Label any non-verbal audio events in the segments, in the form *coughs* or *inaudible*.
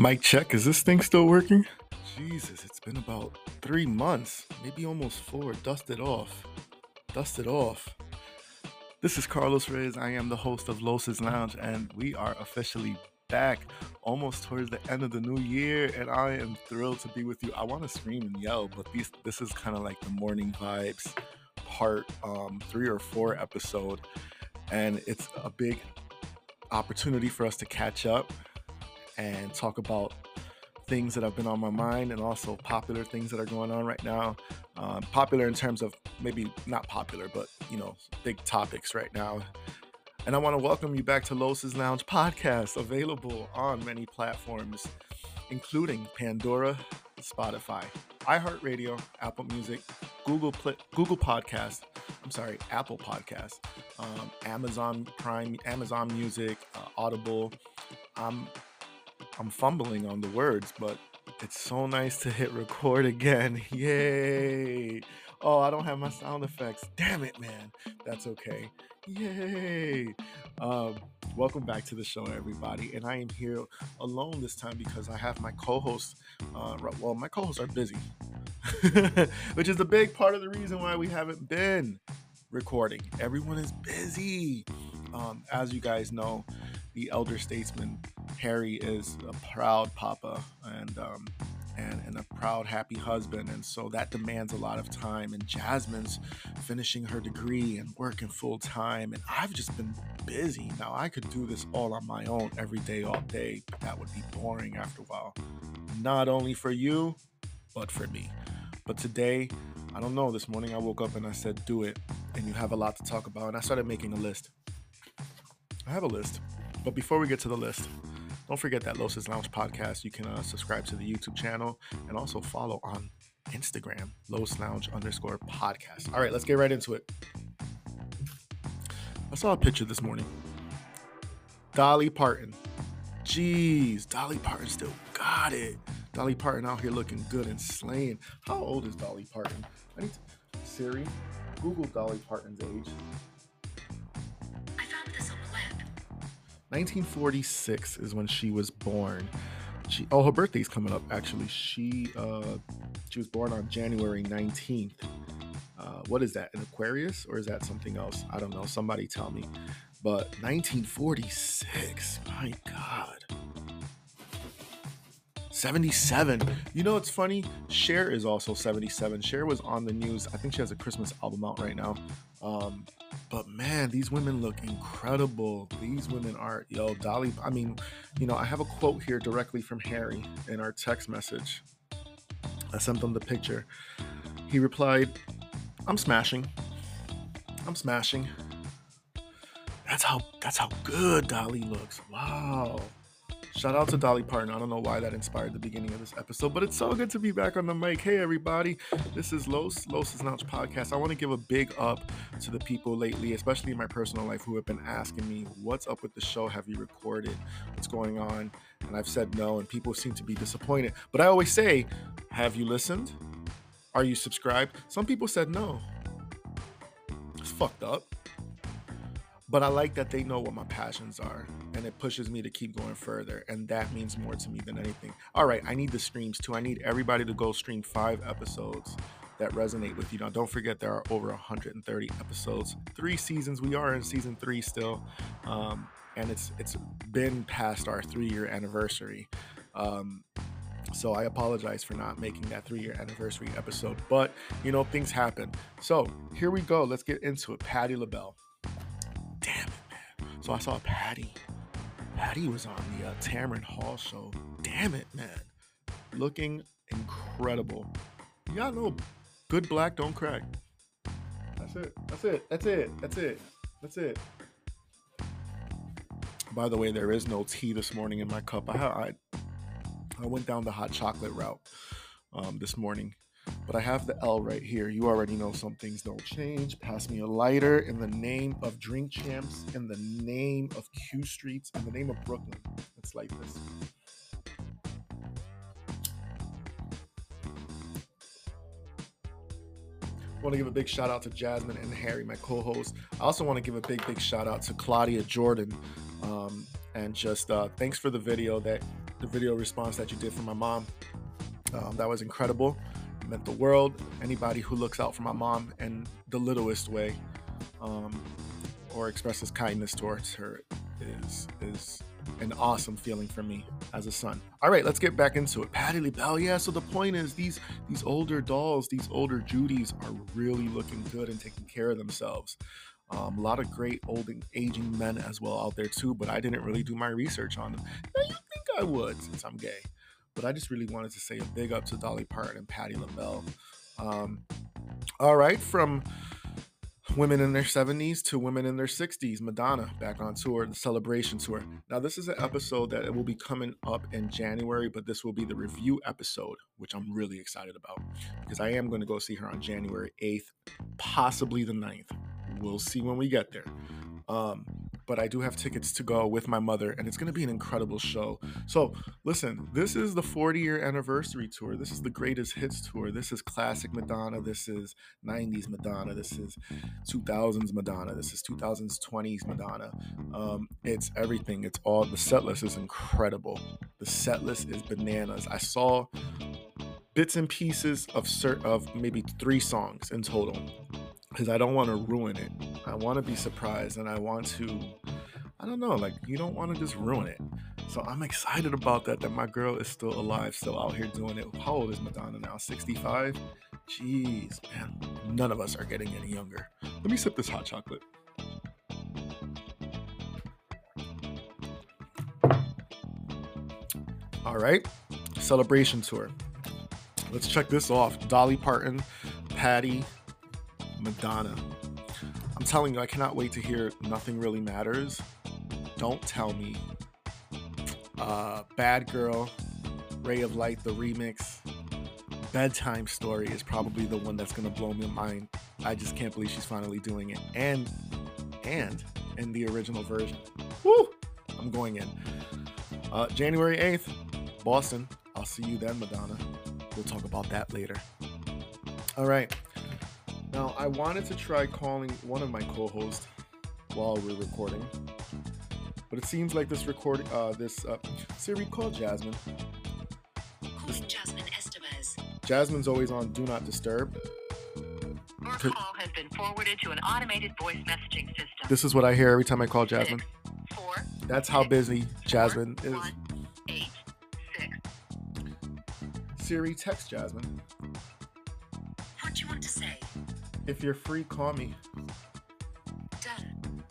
Mic check. Is this thing still working? Jesus, it's been about three months, maybe almost four. Dust it off. Dust it off. This is Carlos Reyes. I am the host of Los's Lounge, and we are officially back almost towards the end of the new year. And I am thrilled to be with you. I want to scream and yell, but these, this is kind of like the morning vibes part um, three or four episode. And it's a big opportunity for us to catch up and talk about things that have been on my mind and also popular things that are going on right now. Um, popular in terms of maybe not popular, but you know, big topics right now. And I want to welcome you back to Los's Lounge podcast, available on many platforms, including Pandora, Spotify, iHeartRadio, Apple Music, Google Google Podcast. I'm sorry, Apple Podcast, um, Amazon Prime, Amazon Music, uh, Audible. I'm I'm fumbling on the words, but it's so nice to hit record again. *laughs* Yay! Oh, I don't have my sound effects. Damn it, man. That's okay. Yay! Um, welcome back to the show, everybody. And I am here alone this time because I have my co-hosts. Uh, well, my co-hosts are busy, *laughs* which is a big part of the reason why we haven't been recording. Everyone is busy. Um, as you guys know, the elder statesman Harry is a proud papa and um, and, and a proud, happy husband, and so that demands a lot of time. And Jasmine's finishing her degree and working full time, and I've just been busy. Now I could do this all on my own every day, all day, but that would be boring after a while. Not only for you, but for me. But today, I don't know. This morning I woke up and I said, "Do it," and you have a lot to talk about. And I started making a list. I have a list, but before we get to the list. Don't forget that Los's Lounge podcast. You can uh, subscribe to the YouTube channel and also follow on Instagram, Los Lounge underscore podcast. All right, let's get right into it. I saw a picture this morning. Dolly Parton. Jeez, Dolly Parton still got it. Dolly Parton out here looking good and slaying. How old is Dolly Parton? I need to, Siri, Google Dolly Parton's age. 1946 is when she was born. She, oh, her birthday's coming up. Actually, she uh, she was born on January 19th. Uh, what is that? An Aquarius or is that something else? I don't know. Somebody tell me. But 1946. My God. 77. You know, it's funny. Cher is also 77. Cher was on the news. I think she has a Christmas album out right now. Um, but man, these women look incredible. These women are, yo, Dolly. I mean, you know, I have a quote here directly from Harry in our text message. I sent them the picture. He replied, I'm smashing. I'm smashing. That's how that's how good Dolly looks. Wow. Shout out to Dolly Parton. I don't know why that inspired the beginning of this episode, but it's so good to be back on the mic. Hey, everybody. This is Los, Los's Lounge Podcast. I want to give a big up to the people lately, especially in my personal life, who have been asking me, What's up with the show? Have you recorded? What's going on? And I've said no, and people seem to be disappointed. But I always say, Have you listened? Are you subscribed? Some people said no. It's fucked up. But I like that they know what my passions are and it pushes me to keep going further. And that means more to me than anything. All right, I need the streams too. I need everybody to go stream five episodes that resonate with you. Now, don't forget there are over 130 episodes, three seasons. We are in season three still, um, and it's it's been past our three year anniversary. Um, so I apologize for not making that three year anniversary episode, but you know things happen. So here we go. Let's get into it. Patti LaBelle. Damn it, man. So I saw Patti. Patti was on the uh, Tamron Hall show. Damn it, man. Looking incredible. You got no good black, don't crack. That's it. That's it. That's it. That's it. That's it. By the way, there is no tea this morning in my cup. I I, I went down the hot chocolate route um, this morning but I have the L right here. You already know some things don't change. Pass me a lighter in the name of Drink Champs, in the name of Q Streets, in the name of Brooklyn. It's like this. I want to give a big shout out to Jasmine and Harry, my co-host. I also want to give a big, big shout out to Claudia Jordan. Um, and just uh, thanks for the video that the video response that you did for my mom. Um, that was incredible. Meant the world. Anybody who looks out for my mom in the littlest way, um, or expresses kindness towards her, is is an awesome feeling for me as a son. All right, let's get back into it. Patti LaBelle, yeah. So the point is, these these older dolls, these older Judys, are really looking good and taking care of themselves. Um, a lot of great old and aging men as well out there too, but I didn't really do my research on them. Now you think I would since I'm gay, but I just really wanted to say a big up to Dolly Parton and Patti LaBelle. Um, all right, from women in their 70s to women in their 60s. Madonna back on tour, the celebration tour. Now, this is an episode that will be coming up in January, but this will be the review episode, which I'm really excited about because I am going to go see her on January 8th, possibly the 9th. We'll see when we get there. Um, but I do have tickets to go with my mother, and it's going to be an incredible show. So, listen, this is the 40 year anniversary tour. This is the greatest hits tour. This is classic Madonna. This is 90s Madonna. This is 2000s Madonna. This is 2020s Madonna. Um, it's everything. It's all the set list is incredible. The set list is bananas. I saw bits and pieces of cert of maybe three songs in total because I don't want to ruin it. I want to be surprised and I want to, I don't know, like you don't want to just ruin it. So I'm excited about that, that my girl is still alive, still out here doing it. How old is Madonna now? 65? Jeez, man. None of us are getting any younger. Let me sip this hot chocolate. All right, celebration tour. Let's check this off. Dolly Parton, Patti, Madonna. I'm telling you, I cannot wait to hear Nothing Really Matters. Don't tell me. Uh, Bad Girl, Ray of Light, the remix. Bedtime Story is probably the one that's gonna blow my mind. I just can't believe she's finally doing it. And and in the original version. Woo! I'm going in. Uh, January 8th, Boston. I'll see you then, Madonna. We'll talk about that later. All right. Now, I wanted to try calling one of my co-hosts while we're recording, but it seems like this recording, uh, this uh, Siri, call Jasmine. Calling Jasmine Estevez. Jasmine's always on Do Not Disturb. Your call has been forwarded to an automated voice messaging system. This is what I hear every time I call Jasmine. Six, four, That's how busy Jasmine four, is. One, eight, six. Siri, text Jasmine. If you're free, call me. Done.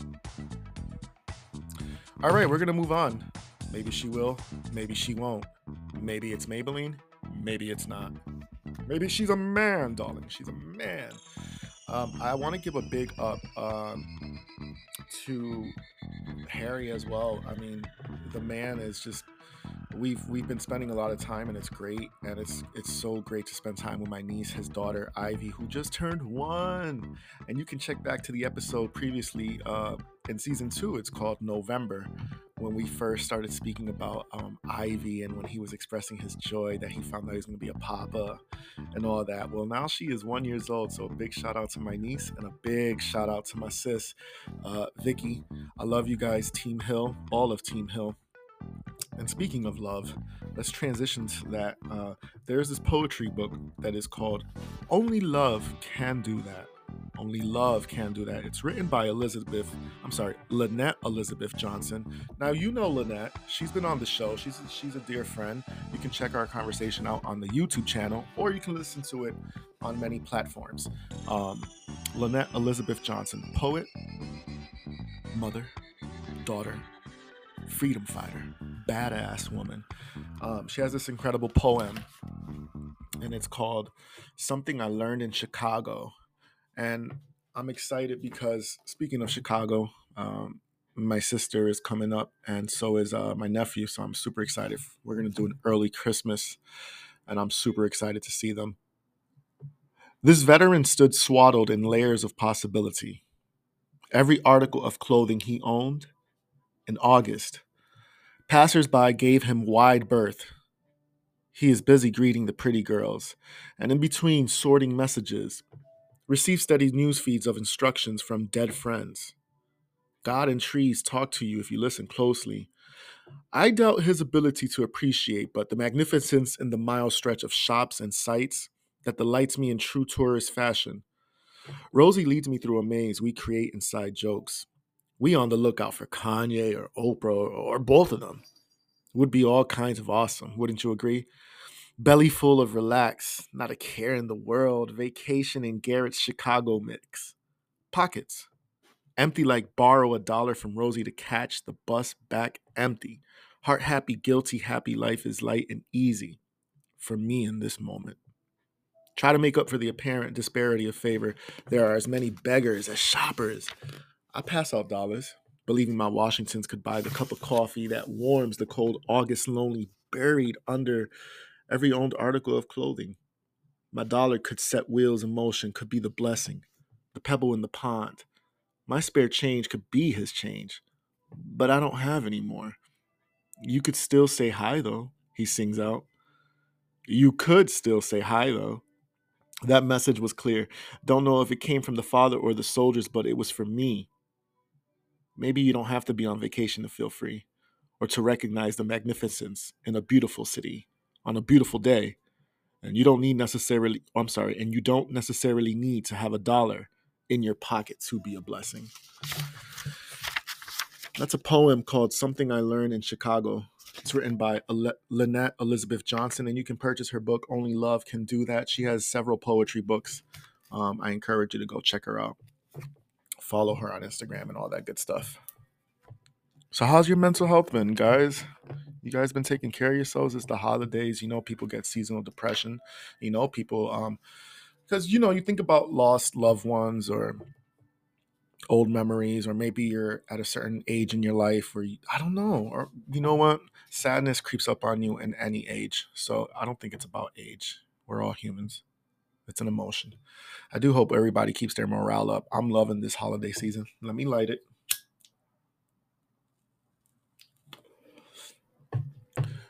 All right, we're gonna move on. Maybe she will, maybe she won't. Maybe it's Maybelline, maybe it's not. Maybe she's a man, darling. She's a man. Um, I want to give a big up um, to Harry as well. I mean, the man is just we've we've been spending a lot of time and it's great and it's it's so great to spend time with my niece his daughter ivy who just turned one. And you can check back to the episode previously uh, in season two. It's called november when we first started speaking about um, ivy and when he was expressing his joy that he found out he was going to be a papa and all that. Well now she is one years old so a big shout out to my niece and a big shout out to my sis uh, vicky. I love you guys team hill all of team hill and speaking of love, let's transition to that. Uh, there's this poetry book that is called Only Love Can Do That. Only Love Can Do That. It's written by Elizabeth, I'm sorry, Lynette Elizabeth Johnson. Now, you know Lynette. She's been on the show. She's, she's a dear friend. You can check our conversation out on the YouTube channel, or you can listen to it on many platforms. Um, Lynette Elizabeth Johnson, poet, mother, daughter, freedom fighter, badass woman. Um, she has this incredible poem, and it's called Something I Learned in Chicago. And I'm excited because, speaking of Chicago, um, my sister is coming up, and so is uh, my nephew. So I'm super excited. We're going to do an early Christmas, and I'm super excited to see them. This veteran stood swaddled in layers of possibility. Every article of clothing he owned, in August, passersby gave him wide berth. He is busy greeting the pretty girls, and in between sorting messages, receive steady news feeds of instructions from dead friends. God and trees talk to you if you listen closely, I doubt his ability to appreciate, but the magnificence in the mile stretch of shops and sights that delights me in true tourist fashion. Rosie leads me through a maze we create inside jokes. We on the lookout for Kanye or Oprah or, both of them. Would be all kinds of awesome, wouldn't you agree? Belly full of relax, not a care in the world, vacation in Garrett's Chicago mix. Pockets, empty like borrow a dollar from Rosie to catch the bus back empty. Heart happy, guilty, happy life is light and easy for me in this moment. Try to make up for the apparent disparity of favor. There are as many beggars as shoppers. I pass out dollars, believing my Washingtons could buy the cup of coffee that warms the cold August lonely buried under every owned article of clothing. My dollar could set wheels in motion, could be the blessing, the pebble in the pond. My spare change could be his change, but I don't have any more. You could still say hi, though, he sings out. You could still say hi, though. That message was clear. Don't know if it came from the father or the soldiers, but it was for me. Maybe you don't have to be on vacation to feel free or to recognize the magnificence in a beautiful city on a beautiful day. And you don't need necessarily, I'm sorry, and you don't necessarily need to have a dollar in your pocket to be a blessing. That's a poem called Something I Learned in Chicago. It's written by Lynette Elizabeth Johnson, and you can purchase her book, Only Love Can Do That. She has several poetry books. Um, I encourage you to go check her out. Follow her on Instagram and all that good stuff. So, how's your mental health been, guys? You guys been taking care of yourselves? It's the holidays. You know, people get seasonal depression. You know, people, um, because you know, you think about lost loved ones or old memories or maybe you're at a certain age in your life or I don't know or you know what sadness creeps up on you in any age so I don't think it's about age we're all humans it's an emotion. I do hope everybody keeps their morale up. I'm loving this holiday season. Let me light it.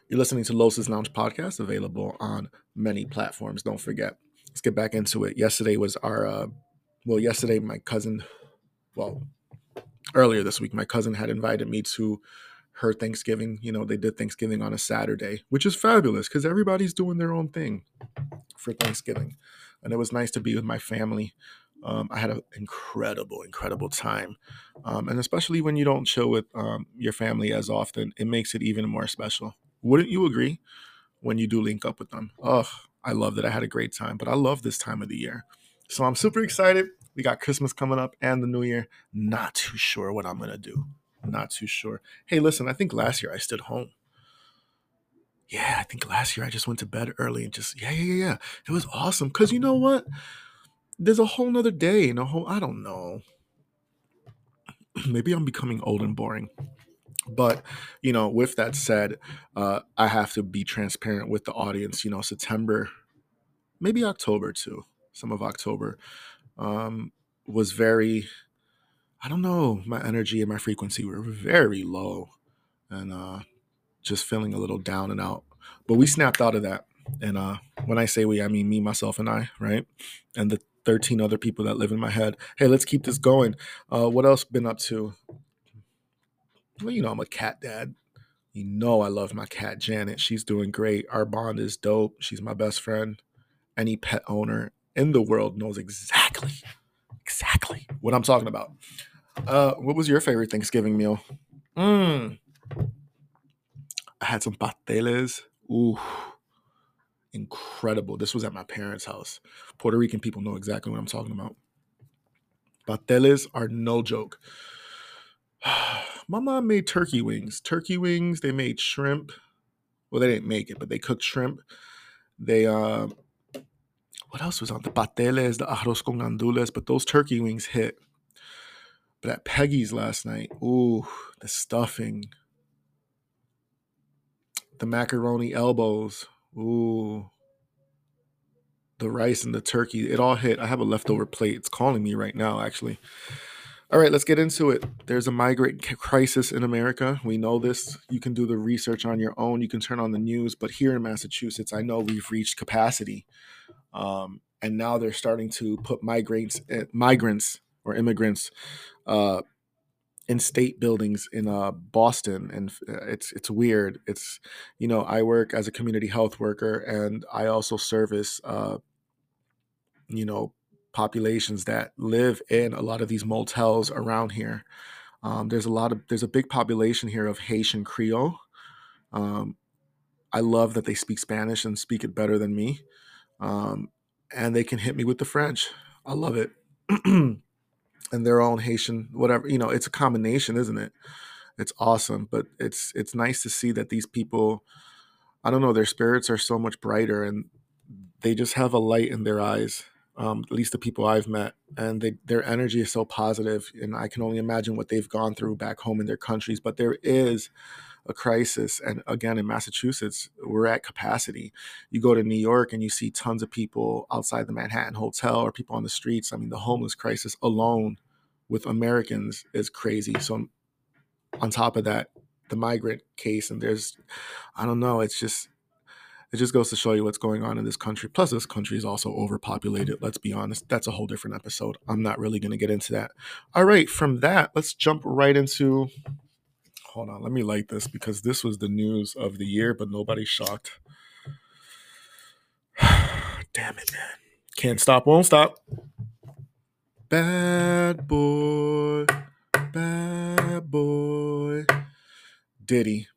You're listening to Los's Lounge podcast available on many platforms. Don't forget let's get back into it. Yesterday was our uh, well yesterday my cousin well, earlier this week, my cousin had invited me to her Thanksgiving. You know, they did Thanksgiving on a Saturday, which is fabulous because everybody's doing their own thing for Thanksgiving. And it was nice to be with my family. Um, I had an incredible, incredible time. Um, and especially when you don't chill with um, your family as often, it makes it even more special. Wouldn't you agree when you do link up with them? Oh, I love that I had a great time, but I love this time of the year. So I'm super excited. We got Christmas coming up and the new year. Not too sure what I'm going to do. Not too sure. Hey, listen, I think last year I stood home. Yeah, I think last year I just went to bed early and just, yeah, yeah, yeah, yeah. It was awesome. Because you know what? There's a whole nother day and a whole, I don't know. *clears throat* Maybe I'm becoming old and boring. But, you know, with that said, uh, I have to be transparent with the audience. You know, September, maybe October too, some of October um, was very, I don't know, my energy and my frequency were very low and uh, just feeling a little down and out. But we snapped out of that. And uh, when I say we, I mean me, myself, and I, right? And the 13 other people that live in my head. Hey, let's keep this going. Uh, what else been up to? Well, you know, I'm a cat dad. You know, I love my cat, Janet. She's doing great. Our bond is dope. She's my best friend. Any pet owner in the world knows exactly, exactly what I'm talking about. Uh, what was your favorite Thanksgiving meal? Mm. I had some pasteles. Ooh, incredible. This was at my parents' house. Puerto Rican people know exactly what I'm talking about. Pasteles are no joke. *sighs* my mom made turkey wings. Turkey wings. They made shrimp. Well, they didn't make it, but they cooked shrimp. They uh, what else was on the pateles, the arroz con gandules, but those turkey wings hit. But at Peggy's last night, ooh, the stuffing, the macaroni elbows, ooh, the rice and the turkey, it all hit. I have a leftover plate. It's calling me right now, actually. All right, let's get into it. There's a migrant crisis in America. We know this. You can do the research on your own. You can turn on the news. But here in Massachusetts, I know we've reached capacity um, and now they're starting to put migrants, eh, migrants or immigrants uh, in state buildings in uh, Boston, and uh, it's it's weird. It's you know I work as a community health worker, and I also service uh, you know populations that live in a lot of these motels around here. Um, there's a lot of there's a big population here of Haitian Creole. Um, I love that they speak Spanish and speak it better than me, um, and they can hit me with the French. I love it. *clears throat* and their own Haitian, whatever. You know, it's a combination, isn't it? It's awesome, but it's it's nice to see that these people, I don't know, their spirits are so much brighter, and they just have a light in their eyes. Um, at least the people I've met, and they, their energy is so positive, and I can only imagine what they've gone through back home in their countries. But there is a crisis, and again in Massachusetts, we're at capacity. You go to New York and you see tons of people outside the Manhattan Hotel or people on the streets. I mean, the homeless crisis alone with Americans is crazy. So on top of that, the migrant case, and there's, I don't know, it's just it just goes to show you what's going on in this country. Plus, this country is also overpopulated. Let's be honest. That's a whole different episode. I'm not really going to get into that. All right. From that, let's jump right into. Hold on. Let me light this because this was the news of the year, but nobody's shocked. *sighs* Damn it, man. Can't stop, won't stop. Bad boy. Bad boy. Diddy.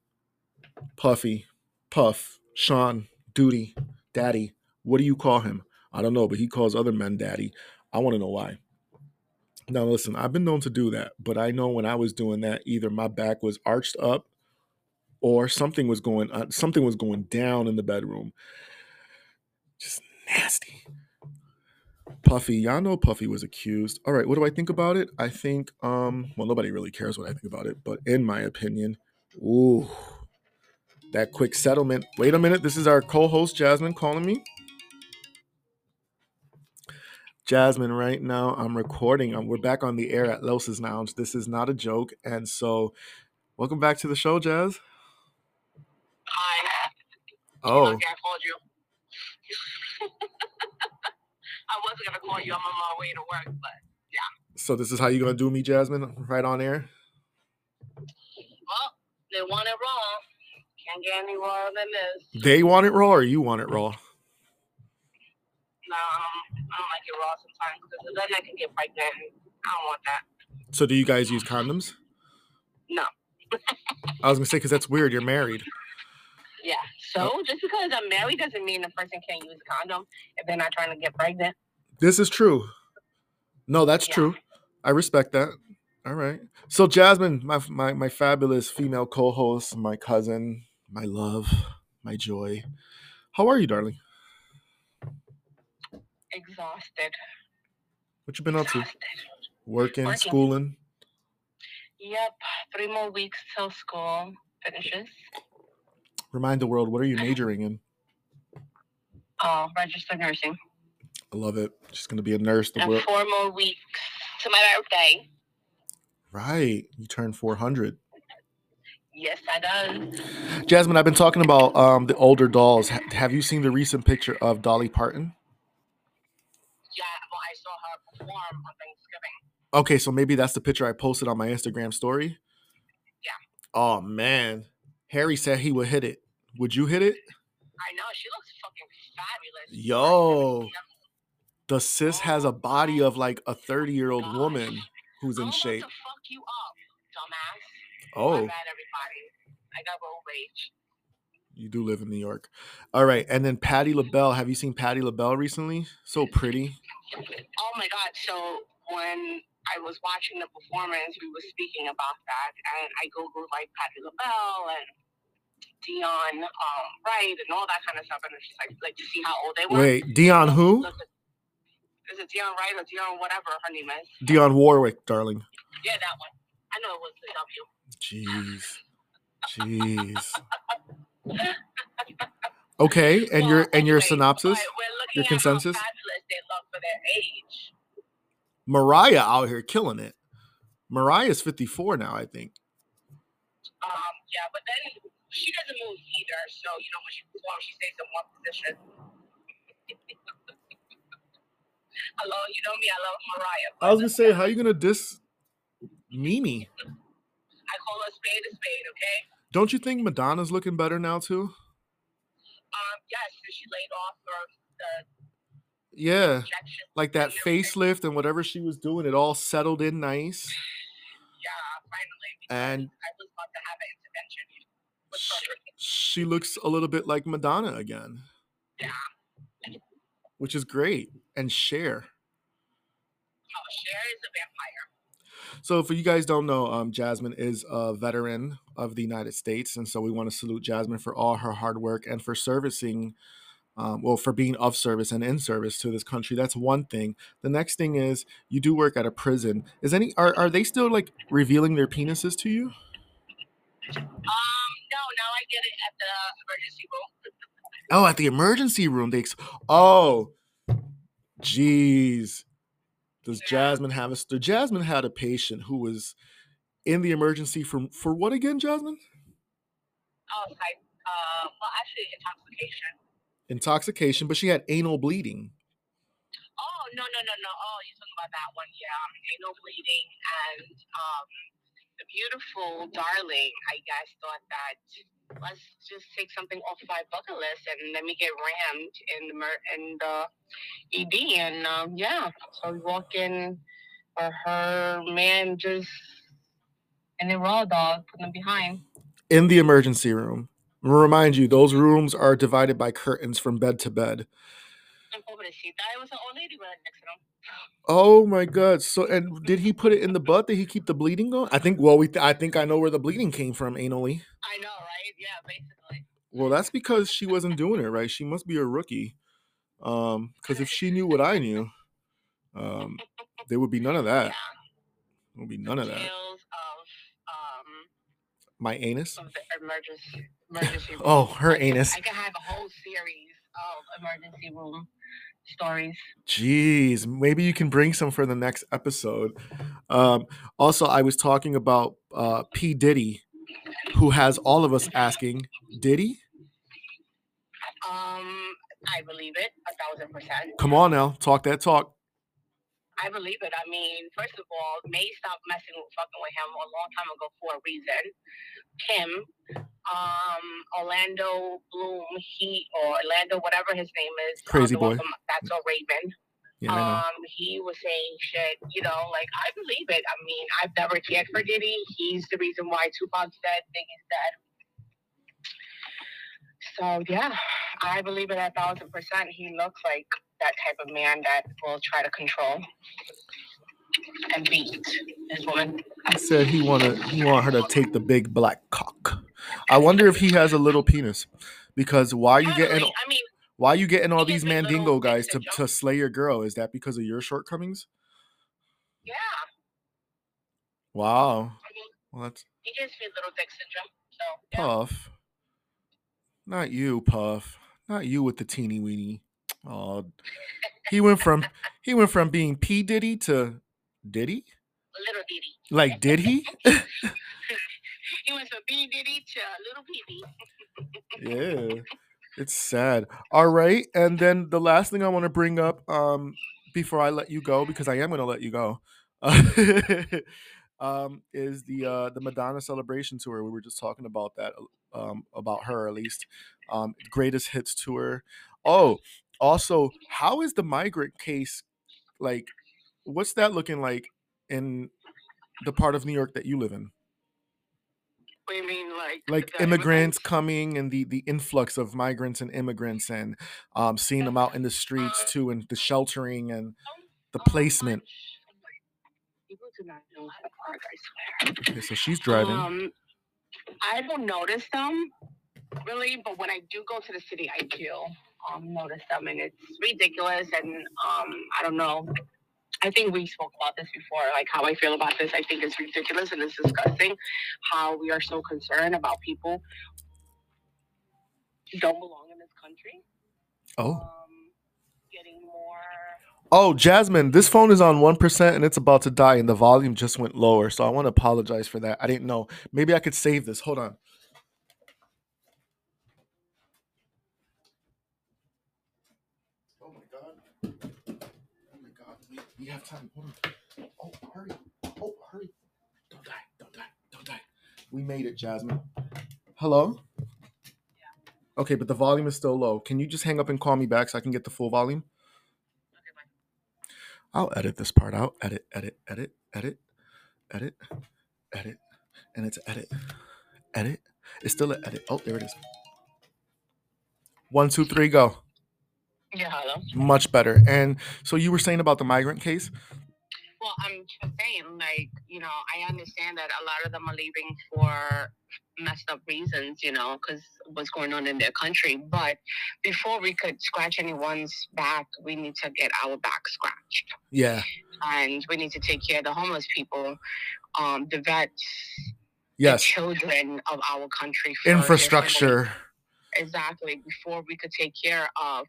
Puffy. Puff. Sean, Duty, Daddy. What do you call him? I don't know, but he calls other men Daddy. I want to know why. Now, listen, I've been known to do that, but I know when I was doing that, either my back was arched up or something was going uh, something was going down in the bedroom. Just nasty. Puffy, y'all know Puffy was accused. All right, what do I think about it? I think, um, well, nobody really cares what I think about it, but in my opinion, ooh, that quick settlement. Wait a minute. This is our co host, Jasmine, calling me. Jasmine, right now I'm recording. Um, we're back on the air at Los's Lounge. This is not a joke. And so, welcome back to the show, Jazz. Hi. Oh. Okay, I called you. *laughs* I wasn't going to call you. I'm on my way to work, but yeah. So, this is how you're going to do me, Jasmine, right on air? Well, they want it wrong. Can't get any rawer than this. They want it raw or you want it raw? No, um, I don't like it raw sometimes because then I can get pregnant. I don't want that. So do you guys use condoms? No. I was gonna say because that's weird. You're married. Yeah. So oh. just because I'm married doesn't mean the person can't use a condom if they're not trying to get pregnant. This is true. No, that's yeah. true. I respect that. All right. So Jasmine, my my my fabulous female co-host, my cousin, my love, my joy. How are you, darling? Exhausted. What you been up to? Working, Working, schooling? Yep. Three more weeks till school finishes. Remind the world, what are you majoring in? Oh, registered nursing. I love it. She's gonna be a nurse. The and world. four more weeks to my birthday. Right. You turn 400. Yes, I do. Jasmine, I've been talking about um, the older dolls. Have you seen the recent picture of Dolly Parton? Yeah, well, I saw her perform on Thanksgiving. Okay, so maybe that's the picture I posted on my Instagram story. Yeah. Oh man, Harry said he would hit it. Would you hit it? I know she looks fucking fabulous. Yo, the sis oh, has a body of like a thirty-year-old woman who's in shape. fuck you up, dumbass. Oh. My bad, everybody. I got road rage. You do live in New York. All right. And then Patti LaBelle. Have you seen Patti LaBelle recently? So pretty. Oh my God. So when I was watching the performance, we were speaking about that. And I Googled like Patti LaBelle and Dionne um, Wright and all that kind of stuff. And it's just like, like to see how old they were. Wait, Dionne who? Is it Dionne Wright or Dionne whatever her name is? Dionne Warwick, darling. Yeah, that one. I know it was the W. Jeez. Jeez. *laughs* Okay, and well, your and your synopsis, your consensus. Mariah out here killing it. Mariah's 54 now, I think. Um, yeah, but then she doesn't move either. So, you know, when she performs, she stays in one position. *laughs* Hello, you know me, I love Mariah. I was gonna say, how are you gonna diss Mimi? I call a spade a spade, okay? Don't you think Madonna's looking better now too? Um, yes, she laid off her the Yeah, like that facelift and whatever she was doing, it all settled in nice. Yeah, finally. And I was about to have an intervention with she looks a little bit like Madonna again, Yeah. which is great. And Cher. Oh, Cher is a vampire. So, for you guys don't know, um, Jasmine is a veteran of the United States, and so we want to salute Jasmine for all her hard work and for servicing, um, well, for being of service and in service to this country. That's one thing. The next thing is you do work at a prison. Is any are are they still like revealing their penises to you? Um, no, now I get it at the emergency room. Oh, at the emergency room, they. Ex- oh, jeez. Does Jasmine have a? st- Jasmine had a patient who was in the emergency for for what again, Jasmine? Oh, type. Uh, well, actually, intoxication. Intoxication, but she had anal bleeding. Oh no no no no! Oh, you're talking about that one? Yeah, um, anal bleeding and um, the beautiful darling. I guess thought that let's just take something off my bucket list and let me get rammed in the mer- in the ED and um, yeah. So we walk in, or her man just and the raw dog put them behind. in the emergency room. Remind you, those rooms are divided by curtains from bed to bed. And over the seat. It was an old lady right next to them. Oh my god! So, and did he put it in the butt? Did he keep the bleeding going? I think. Well, we. I think I know where the bleeding came from anally. I know? Yeah, basically. Well, that's because she wasn't doing it right. She must be a rookie. Um, because if she knew what I knew, um, there would be none of that. Yeah. There would be none of that. Of um My anus. of the emergency emergency *laughs* room. Oh, her I could- anus. I could have a whole series of emergency room stories. Jeez, maybe you can bring some for the next episode. Um, also, I was talking about uh, P. Diddy, who has all of us asking, Diddy? Um, I believe it a thousand percent. Come on now, talk that talk. I believe it. I mean, first of all, May stopped messing with fucking with him a long time ago for a reason. Kim, um, Orlando Bloom, he or Orlando, whatever his name is, Crazy boy. from That's So Raven. Yeah, Um, he was saying shit, you know, like I believe it. I mean, I've never cared for Diddy. He's the reason why Tupac's dead, Biggie's dead. So yeah, I believe it a thousand percent. He looks like that type of man that will try to control and beat his woman. He said he wanted he want her to take the big black cock. I wonder if he has a little penis, because why you getting I mean, why are you getting all these has a little mandingo guys to, to slay your girl? Is that because of your shortcomings? yeah, Wow. Well, that's he gives me little dick syndrome. So yeah. Puff. Not you, Puff. Not you with the teeny weeny. Oh, he went from he went from being P Diddy to Diddy. little Diddy. Like, did he? *laughs* He *laughs* went from B Diddy to a little Pee *laughs* yeah, it's sad. All right, and then the last thing I want to bring up, um, before I let you go, because I am going to let you go, *laughs* um, is the uh, the Madonna celebration tour. We were just talking about that, um, about her at least, um, greatest hits tour. Oh, also, how is the migrant case like? What's that looking like in the part of New York that you live in? You mean, like like immigrants coming and the the influx of migrants and immigrants and um seeing them out in the streets too and the sheltering and the placement People do not know how to park. I swear. okay, so she's driving Um, I don't notice them really, but when I do go to the city, I do um, notice them, and it's ridiculous. And um, I don't know. I think we spoke about this before, like how I feel about this. I think it's ridiculous and it's disgusting how we are so concerned about people who don't belong in this country. oh Um, getting more. oh jasmine this phone is on 1% and it's about to die and the volume just went lower so i want to apologize for that i didn't know maybe i could save this hold on oh my god oh my god time hold on oh hurry oh hurry don't die don't die don't die We made it, Jasmine. Hello? Okay, but the volume is still low. Can you just hang up and call me back so I can get the full volume? Okay, bye. I'll edit this part out. Edit, edit, edit, edit, edit, edit, and it's edit, edit. It's still an edit. Oh, there it is. One, two, three, go. Yeah, hello. Much better. And so you were saying about the migrant case? Well, I'm just saying, like, you know, I understand that a lot of them are leaving for messed up reasons, you know, because what's going on in their country. But before we could scratch anyone's back, we need to get our back scratched. Yeah. And we need to take care of the homeless people, um, the vets, Yes. the children of our country. Infrastructure. Exactly. Before we could take care of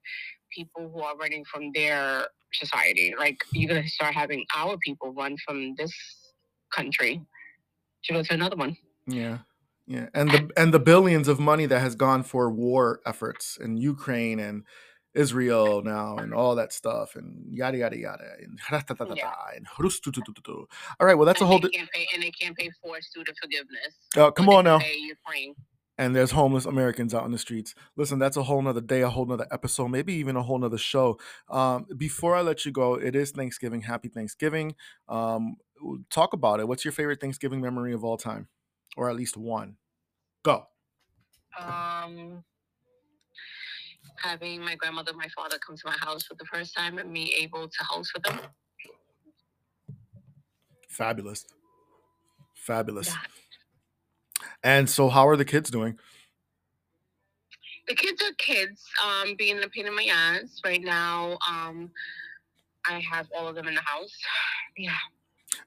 people who are running from their society. Like, you're going to start having our people run from this country to go to another one. Yeah. Yeah. And the and the billions of money that has gone for war efforts in Ukraine and Israel now and all that stuff and yada yada yada and *laughs* Yeah. and all right well that's a whole they di- pay, and they can't pay for student forgiveness. uh, come on now Ukraine. And there's homeless Americans out in the streets. Listen, that's a whole nother day, a whole nother episode, maybe even a whole nother show. Um, before I let you go, it is Thanksgiving. Happy Thanksgiving. Um, talk about it. What's your favorite Thanksgiving memory of all time, or at least one? Go. Um, having my grandmother, my father come to my house for the first time, and me able to host with them. Fabulous. Fabulous. That. And so, how are the kids doing? The kids are kids. Um, being a pain in my ass right now. Um, I have all of them in the house. *sighs* Yeah.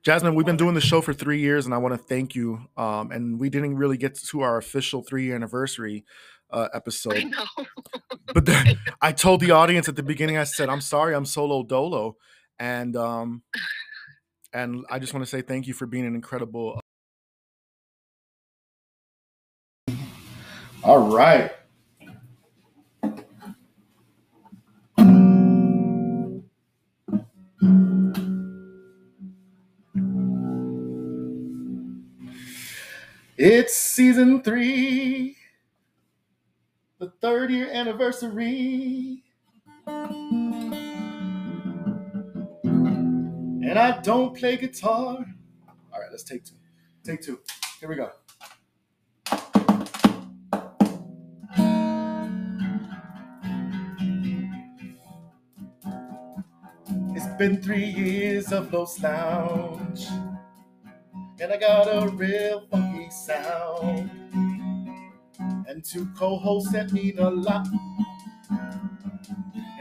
Jasmine, we've been doing the show for three years, and I want to thank you. Um, and we didn't really get to our official three year anniversary uh, *laughs* episode. know. But *laughs* then I told the audience at the beginning, I said, I'm sorry, I'm solo dolo. And um, *sighs* and I just want to say thank you for being an incredible. All right. It's season three, the third year anniversary. And I don't play guitar. All right, let's take two. Take two. Here we go. Been three years of Los Lounge, and I got a real funky sound. And two co-hosts that mean a lot.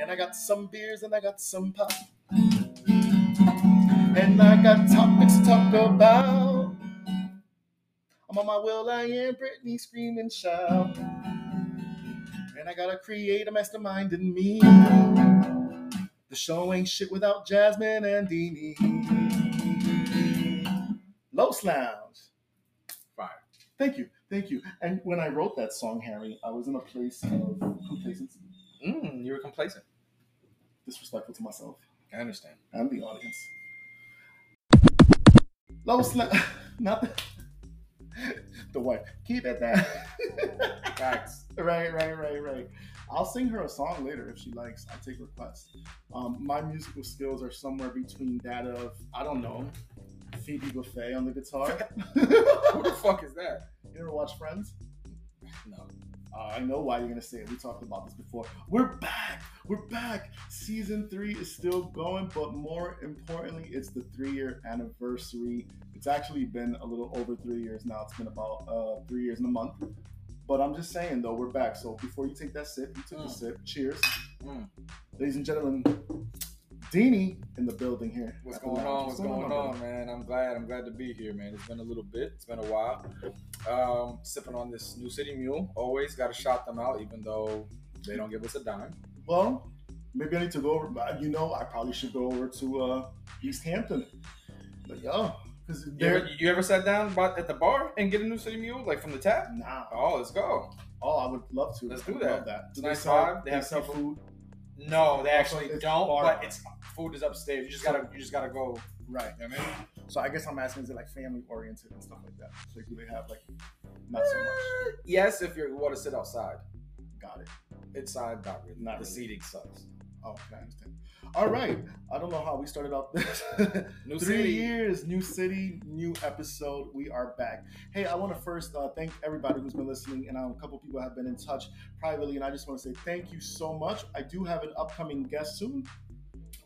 And I got some beers and I got some pop. And I got topics to talk about. I'm on my Will I Am Britney scream and shout. And I create a mastermind in me. The show ain't shit without Jasmine and Deanie. Los Lounge. Fire. Thank you, thank you. And when I wrote that song, Harry, I was in a place of complacency, Mm, you were complacent. disrespectful to myself I understand. and the audience. Los Lounge, *laughs* not the, *laughs* the wife. Keep it down. Facts. *laughs* right, right, right, right. I'll sing her a song later if she likes. I take requests. Um, my musical skills are somewhere between that of I don't know, Phoebe Buffay on the guitar. *laughs* *laughs* Who the fuck is that? you ever watch Friends? No. Uh, I know why you're gonna say it. We talked about this before. We're back. We're back. Season three is still going, but more importantly, it's the three-year anniversary. It's actually been a little over three years now. It's been about uh, three years and a month. But I'm just saying though, we're back. So before you take that sip, you took a Mm. sip. Cheers, Mm. ladies and gentlemen. Deanie in the building here. What's going on? What's going on, man? I'm glad. I'm glad to be here, man. It's been a little bit. It's been a while. Um, sipping on this New City Mule. Always got to shout them out, even though they don't give us a dime. Well, maybe I need to go over. You know, I probably should go over to uh, Easthampton. But yo, because You ever, you ever sat down at the bar and get a New City Mule, like from the tap? nah. Oh, let's go. Oh, I would love to. Let's I do would that. Love that. It's nice vibe. They have sell people- food. No, they actually It's don't. bar. But it's food is upstairs. You just gotta, you just gotta go Right. You know what I mean? So I guess I'm asking, is it like family oriented and stuff like that? So do they have like not so much? Uh, Yes, if you want to sit outside. Got it. Inside, not really. Not the really. seating sucks. Oh, okay, I understand. All right. I don't know how we started off this. *laughs* New Three city. years, new city, new episode. We are back. Hey, I want to first uh, thank everybody who's been listening, and um, a couple people have been in touch privately, and I just want to say thank you so much. I do have an upcoming guest soon.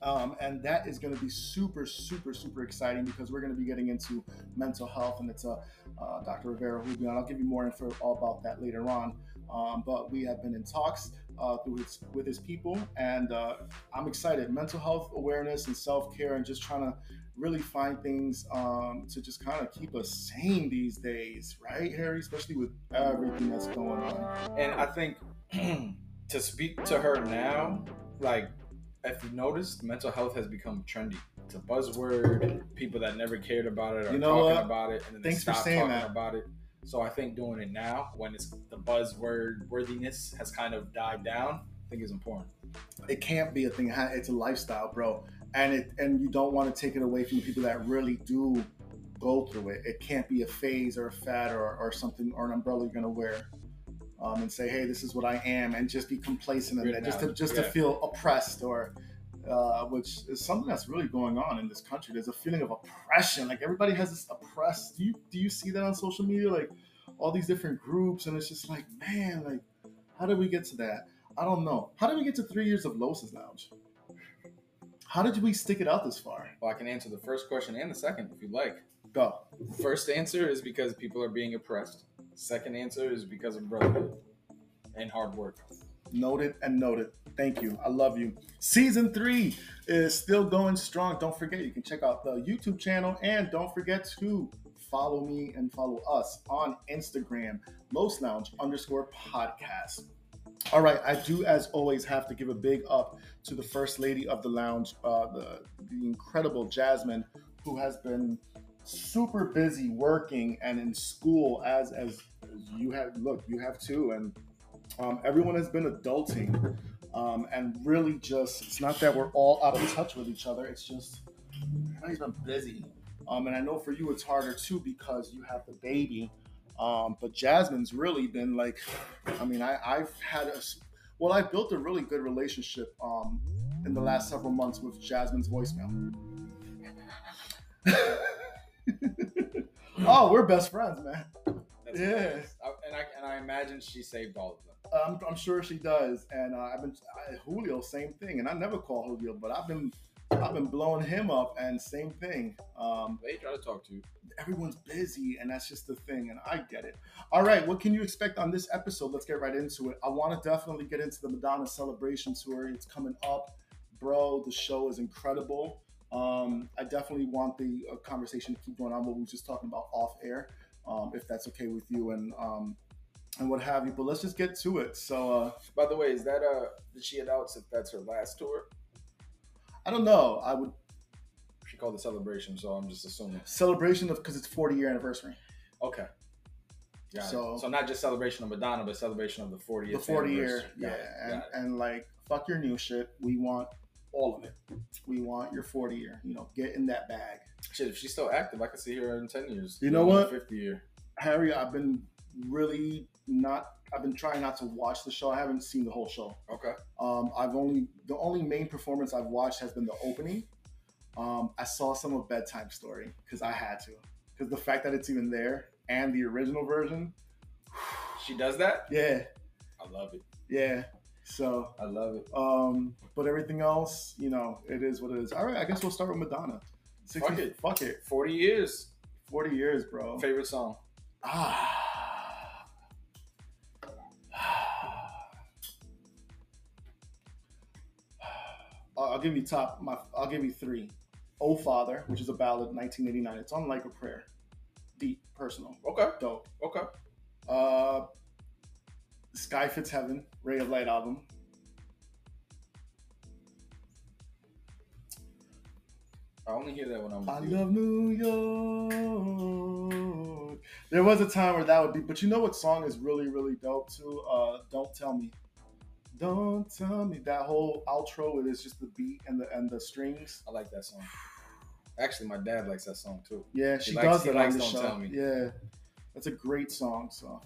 Um, and that is going to be super, super, super exciting because we're going to be getting into mental health, and it's a uh, Dr. Rivera who'll be on. I'll give you more info all about that later on. Um, but we have been in talks uh, through his, with his people, and uh, I'm excited. Mental health awareness and self care, and just trying to really find things um, to just kind of keep us sane these days, right, Harry? Especially with everything that's going on. And I think *clears throat* to speak to her now, like if you noticed, mental health has become trendy. It's a buzzword. People that never cared about it are You know talking what? about it, and then they Thanks for stop saying talking that. about it. So I think doing it now, when it's the buzzword worthiness has kind of died down, I think is important. It can't be a thing. It's a lifestyle, bro, and it and you don't want to take it away from the people that really do go through it. It can't be a phase or a fad or, or something or an umbrella you're gonna wear. Um, and say, hey, this is what I am, and just be complacent in that, just to just to feel oppressed, or uh, which is something that's really going on in this country. There's a feeling of oppression. Like everybody has this oppressed. Do you do you see that on social media? Like all these different groups, and it's just like, man, like how did we get to that? I don't know. How did we get to three years of Los's Lounge? How did we stick it out this far? Well, I can answer the first question and the second if you'd like. Go. First answer is because people are being oppressed. Second answer is because of brotherhood and hard work. Noted and noted. Thank you. I love you. Season three is still going strong. Don't forget, you can check out the YouTube channel and don't forget to follow me and follow us on Instagram, Los Lounge underscore podcast. All right, I do as always have to give a big up to the first lady of the lounge, uh, the the incredible Jasmine, who has been super busy working and in school as as, you have. Look, you have too, and um, everyone has been adulting, um, and really just it's not that we're all out of touch with each other. It's just everybody's been busy, um, and I know for you it's harder too because you have the baby. Um, but Jasmine's really been like, I mean, I, I've had a, well, I built a really good relationship um, in the last several months with Jasmine's voicemail. *laughs* oh, we're best friends, man. That's Yeah. hilarious. I- and I and I imagine she saved all of them. I'm, I'm sure she does, and uh, I've been I, Julio, same thing, and I never call Julio, but I've been I've been blowing him up, and same thing. Um, They try to talk to you. everyone's busy, and that's just the thing, and I get it. All right, what can you expect on this episode? Let's get right into it. I want to definitely get into the Madonna celebration tour. It's coming up, bro. The show is incredible. Um, I definitely want the uh, conversation to keep going on what we were just talking about off air, um, if that's okay with you, and um, and what have you. But let's just get to it. So. Uh, By the way, is that uh did she announce if that's her last tour? I don't know. I would She called it celebration, so I'm just assuming. celebration of because it's 40 year anniversary. Okay. Got So- it. so not just celebration of Madonna, but celebration of the 40th. The 40 year, yeah, and, and like fuck your new shit. We want all of it. We want your 40 year. You know, get in that bag. Shit, if she's still active, I could see her in 10 years. You know what? 50 year. Harry, I've been really not. I've been trying not to watch the show. I haven't seen the whole show. Okay. Um, I've only the only main performance I've watched has been the opening. Um, I saw some of Bedtime Story because I had to. Because the fact that it's even there and the original version, *sighs* She does that? yeah, I love it. yeah. So I love it. Um, but everything else, you know, it is what it is. All right, I guess we'll start with Madonna. 60, Fuck it. Fuck it. 40 years. 40 years, bro. Favorite song? Ah. I'll give you top. My, I'll give you three. "Oh Father," which is a ballad, 1989. It's on like a prayer, deep, personal, Okay. dope. Okay. Uh, "Sky Fits Heaven," Ray of Light album. I only hear that when I'm I love New York. There was a time where that would be, but you know what song is really, really dope too? Uh, Don't Tell Me. Don't tell me that whole outro. It is just the beat and the and the strings. I like that song. Actually, my dad likes that song too. Yeah, she likes- does that on the Don't show. Tell Me. Yeah, that's a great song. So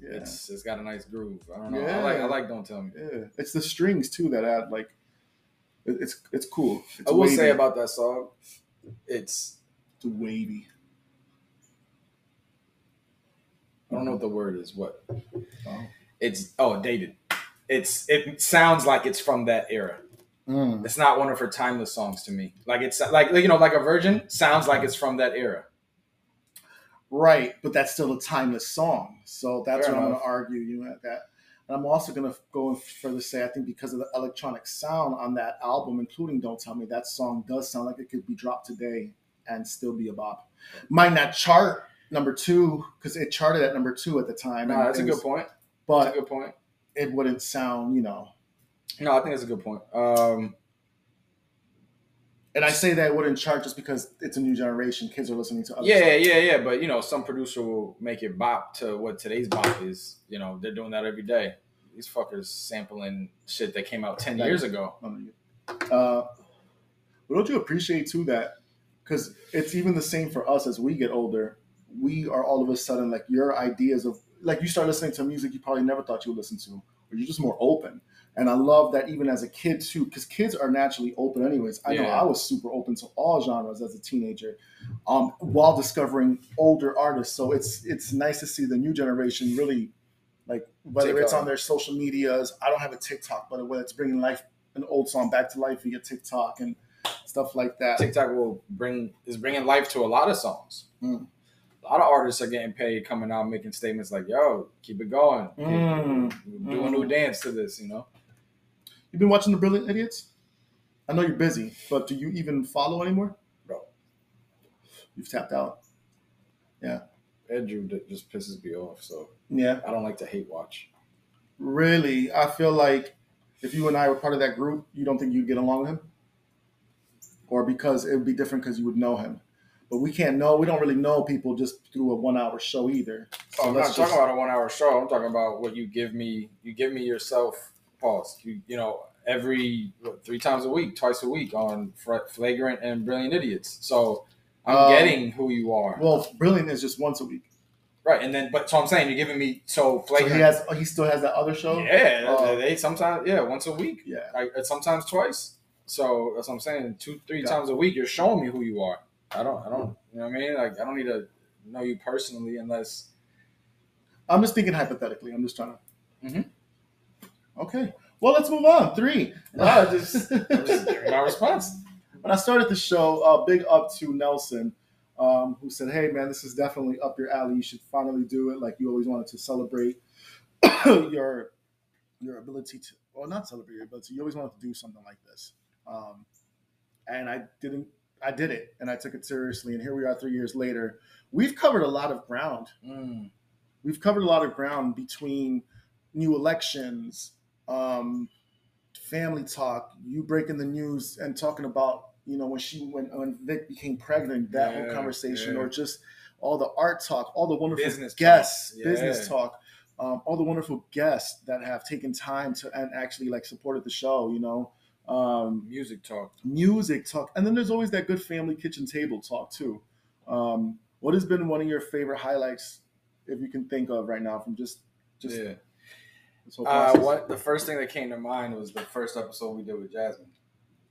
yeah, It's it's got a nice groove. I don't know. I Yeah. like I like Don't Tell Me. yeah, it's the strings too that add like it- it's it's cool. It's I will wavy. say about that song, it's it's wavy. I don't know what the word is. What Oh. it's oh dated. It's it sounds like it's from that era. Mm. It's not one of her timeless songs to me. Like it's like you know like a Virgin sounds like it's from that era. Right, but that's still a timeless song. So that's Fair what I'm going to argue. You know that, and I'm also going to go and further say I think because of the electronic sound on that album, including "Don't Tell Me," that song does sound like it could be dropped today and still be a bop. Might not chart number two because it charted at number two at the time. No, and that's a good point. That's But a good point. It wouldn't sound, you know. No, I think that's a good point. Um, And I say that wouldn't chart just because it's a new generation. Kids are listening to other yeah, stuff. yeah, yeah. But you know, some producer will make it bop to what today's bop is. You know, they're doing that every day. These fuckers sampling shit that came out ten That- years ago. No, you- Uh, but don't you appreciate too that because it's even the same for us as we get older. We are all of a sudden like your ideas of like you start listening to music you probably never thought you would listen to, or you're just more open. And I love that even as a kid too, because kids are naturally open anyways. I know I was super open to all genres as a teenager, um, while discovering older artists. So it's it's nice to see the new generation really like whether Take it's on their social medias. I don't have a TikTok, but whether it's bringing life an old song back to life via TikTok and stuff like that. TikTok will bring is bringing life to a lot of songs. Mm. A lot of artists are getting paid, coming out making statements like, "Yo, keep it going, Keep- Mm. do a new dance to this." You know, You've been watching The Brilliant Idiots? I know you're busy, but do you even follow anymore? Bro. You've tapped out. Yeah. Drew that just pisses me off. So Yeah. I don't like to hate watch. Really? I feel like if you and I were part of that group, you don't think you'd get along with him? Or because it would be different because you would know him. But we can't know. We don't really know people just through a one hour show either. So I'm not let's talking just- about a one hour show. I'm talking about what you give me. You give me yourself. Pause. You you know every what, three times a week, twice a week on flagrant and brilliant idiots. So I'm Um, getting who you are. Well, Brilliant is just once a week. right, and then but so I'm saying you're giving me so So flagrant. he has. He still has that other show. yeah, Oh. they sometimes yeah once a week. Yeah. like uh, sometimes twice. So that's what I'm saying. Two, three times a week, you're showing me who you are. I don't, I don't, you know what I mean? Like I don't need to know you personally unless I'm just thinking hypothetically. I'm just trying to. Mhm. Okay. Well, let's move on. Three. no, I just, *laughs* I'm just giving my response. when I started the show, uh, big up to Nelson, um, who said, "Hey, man, this is definitely up your alley. You should finally do it. Like you always wanted to celebrate *coughs* your your ability to, or not celebrate your ability. You always wanted to do something like this." Um, and I didn't. I did it, and I took it seriously. And here we are, three years later. We've covered a lot of ground. Mm. We've covered a lot of ground between new elections, um, family talk, you breaking the news and talking about, you know, when she when when Vic became pregnant, that whole conversation, yeah. or just all the art talk, all the wonderful Business guests, yeah. business talk, um, all the wonderful guests that have taken time to and actually like supported the show, you know. Um, Music talk. music talk, and then there's always that good family kitchen table talk too. Um, what has been one of your favorite highlights, if you can think of right now, from just just yeah. this whole Uh, what the first thing that came to mind was the first episode we did with Jasmine,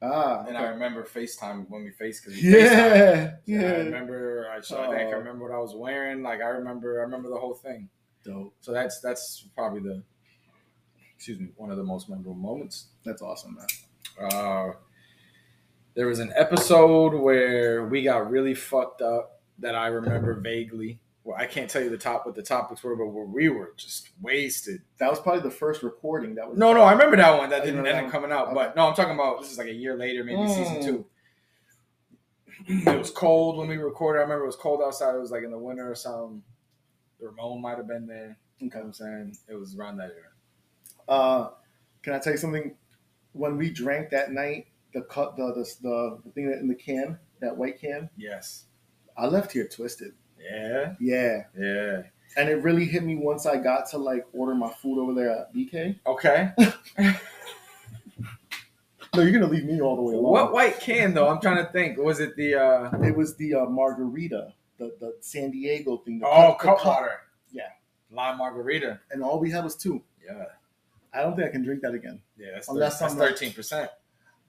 Ah, and okay. I remember FaceTime when we faced because yeah, And I remember. I, so I think I Oh. remember what I was wearing. Like I remember. I remember the whole thing. dope. So that's that's probably the excuse me one of the most memorable moments. That's awesome, man. Uh, there was an episode where we got really fucked up that I remember vaguely. Well, I can't tell you the top what the topics were, but where we were just wasted. That was probably the first recording. That was No, no, I remember that one that I didn't end up coming out. Okay. But no, I'm talking about this is like a year later, maybe season Mm. two. It was cold when we recorded. I remember it was cold outside. It was like in the winter or something. The Ramon might have been there. You know what I'm saying? It was around that era. Uh, can I tell you something? When we drank that night, the cut, the the the, the thing in the can, that white can, Yes. I left here twisted. Yeah. Yeah, Yeah. and it really hit me once I got to like order my food over there at BK. Okay. *laughs* No, you're gonna leave me all the way along. What white can though? I'm trying to think. Was it the uh It was the uh, margarita, the the San Diego thing. The oh cup- the cup. Cutwater? Yeah. lime margarita. And all we had was two. Yeah, I don't think I can drink that again. yeah. That's Unless that's I'm like- thirteen percent.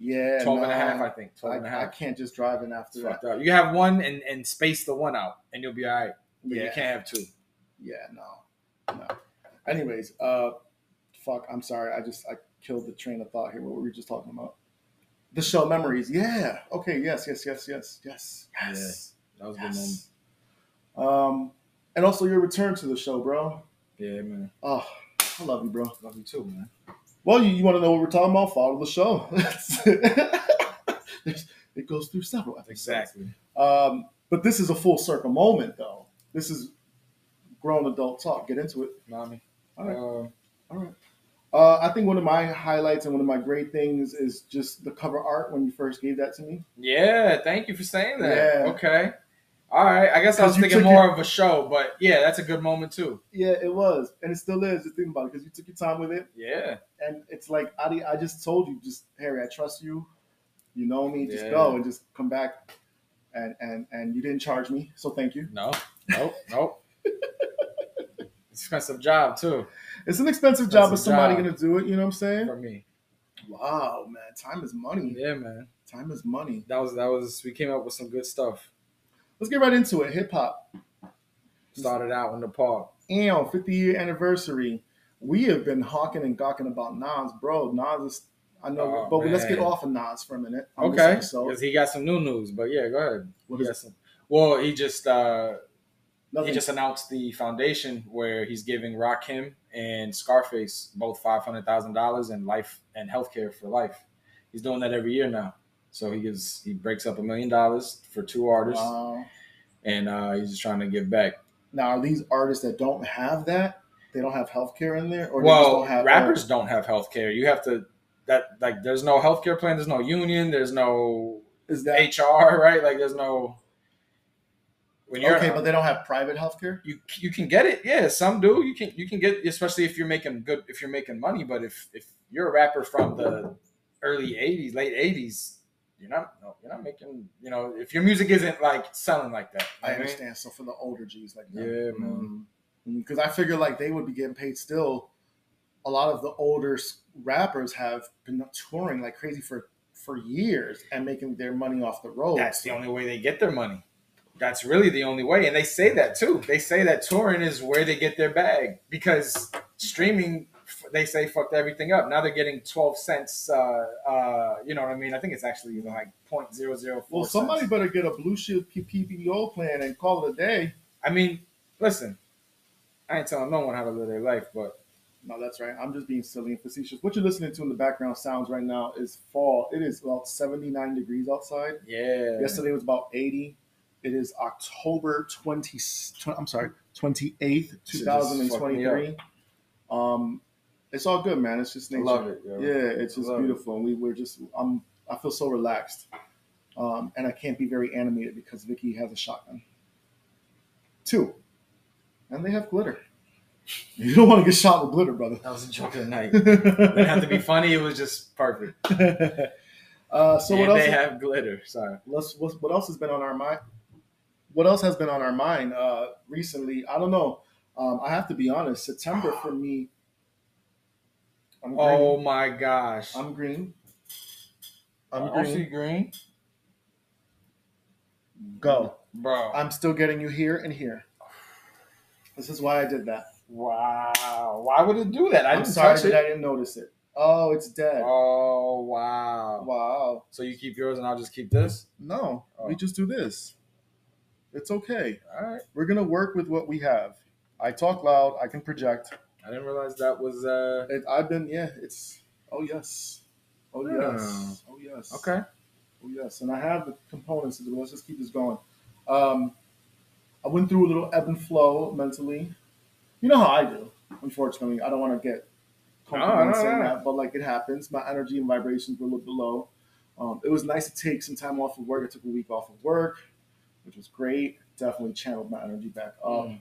Yeah, 12 and a nah. half, I think. 12 and a I, I half. can't just drive in after that. up. You can have one and, and space the one out, and you'll be all right. But Yeah. you can't have two. Yeah, no, no. Anyways, uh, fuck. I'm sorry. I just I killed the train of thought here. What were we just talking about? The show memories. Yeah. Okay. Yes. Yes. Yes. Yes. Yes. Yes. That was a good moment. yes. Um, and also your return to the show, bro. Yeah, man. Oh, I love you, bro. Love you too, man. Well, you, you want to know what we're talking about? Follow the show. *laughs* It goes through several episodes. Exactly. Um, but this is a full circle moment, though. This is grown adult talk. Get into it. Mommy. All right. Uh, All right. Uh, I think one of my highlights and one of my great things is just the cover art when you first gave that to me. yeah, thank you for saying that. Yeah. Okay. All right. I guess I was thinking more of a show, but yeah, that's a good moment too. Yeah, it was, and it still is. Just think about it because you took your time with it, Yeah. and it's like I, I just told you, just Harry, I trust you. You know me. Just Yeah. go and just come back, and and and you didn't charge me, so thank you. No. Nope. Nope. *laughs* Expensive job too It's an expensive job, but somebody job. gonna do it. You know what I'm saying? for me. Wow, man, time is money. Yeah, man. Time is money. That was that was. We came up with some good stuff. Let's get right into it. Hip hop. Started out in the park. and 50 year anniversary. We have been hawking and gawking about Nas, bro. Nas is, I know, Oh, but let's get off of Nas for a minute. Okay. Because he got some new news, but yeah, go ahead. What He is some- well, he just uh, Nothing. he just announced the foundation where he's giving Rakim and Scarface both five hundred thousand dollars and life and healthcare for life. He's doing that every year now. So he gives he breaks up a million dollars for two artists, Wow. and uh, he's just trying to give back. Now, are these artists that don't have that? They don't have healthcare in there, or Well, don't have rappers don't have healthcare. You have to that like there's no healthcare plan. There's no union. There's no Is that HR. *laughs* Right? Like there's no. When you're okay? But they don't have private healthcare. you you can get it. Yeah, some do. You can you can get especially if you're making good if you're making money. But if if you're a rapper from the early '80s, late '80s, you're not no, you're not making you know if your music isn't like selling like that. I what mean? understand. So for the older G's like that. Yeah, man. Mm-hmm. Because I figure like they would be getting paid still. A lot of the older rappers have been touring like crazy for for years and making their money off the road. That's the only way they get their money. That's really the only way, and they say that too. They say that touring is where they get their bag because streaming. They say fucked everything up. Now they're getting twelve cents. Uh, uh, you know what I mean? I think it's actually like point zero zero four. Well, somebody better get a Blue Shield PPO plan and call it a day. I mean, listen, I ain't telling no one how to live their life, but No, that's right. I'm just being silly and facetious. What you're listening to in the background sounds right now is fall. It is about 79 degrees outside. yeah, Yesterday was about 80. It is October 20. tw- I'm sorry, 28th, Shit just fucked me 2023. Um, it's all good, man. It's just I nature. love it. Yo. Yeah, it's just Love it. beautiful. And we we're just I'm I feel so relaxed. Um, and I can't be very animated because Vicky has a shotgun. Two. And they have glitter. *laughs* You don't want to get shot with glitter, brother. that was a joke of the night. *laughs* it didn't have to be funny. It was just perfect. *laughs* uh, so and what else? they have glitter. Sorry. let's, what, what else has been on our mind? What else has been on our mind uh, recently? I don't know. Um, I have to be honest. September for me. I'm oh green. Oh my gosh. I'm green. I'm green. I see green. green. Go. Bro. I'm still getting you here and here. This is why I did that. wow. Why would it do that? I I'm didn't sorry touch that it. I didn't notice it. Oh, it's dead. Oh wow. Wow. So you keep yours and I'll just keep this? No, oh. we Oh. just do this. It's okay. All right. We're gonna work with what we have. I talk loud. I can project. I didn't realize that was uh It, I've been, yeah. It's oh yes, oh yes, oh yes, okay. oh yes. And I have the components to do. Let's just keep this going. Um, I went through a little ebb and flow mentally. You know how I do. Unfortunately, I don't want to get comfortable No, no, saying no. that, but like it happens. My energy and vibrations were a little bit low. Um, it was nice to take some time off of work. I took a week off of work, which was great. Definitely channeled my energy back up. Mm.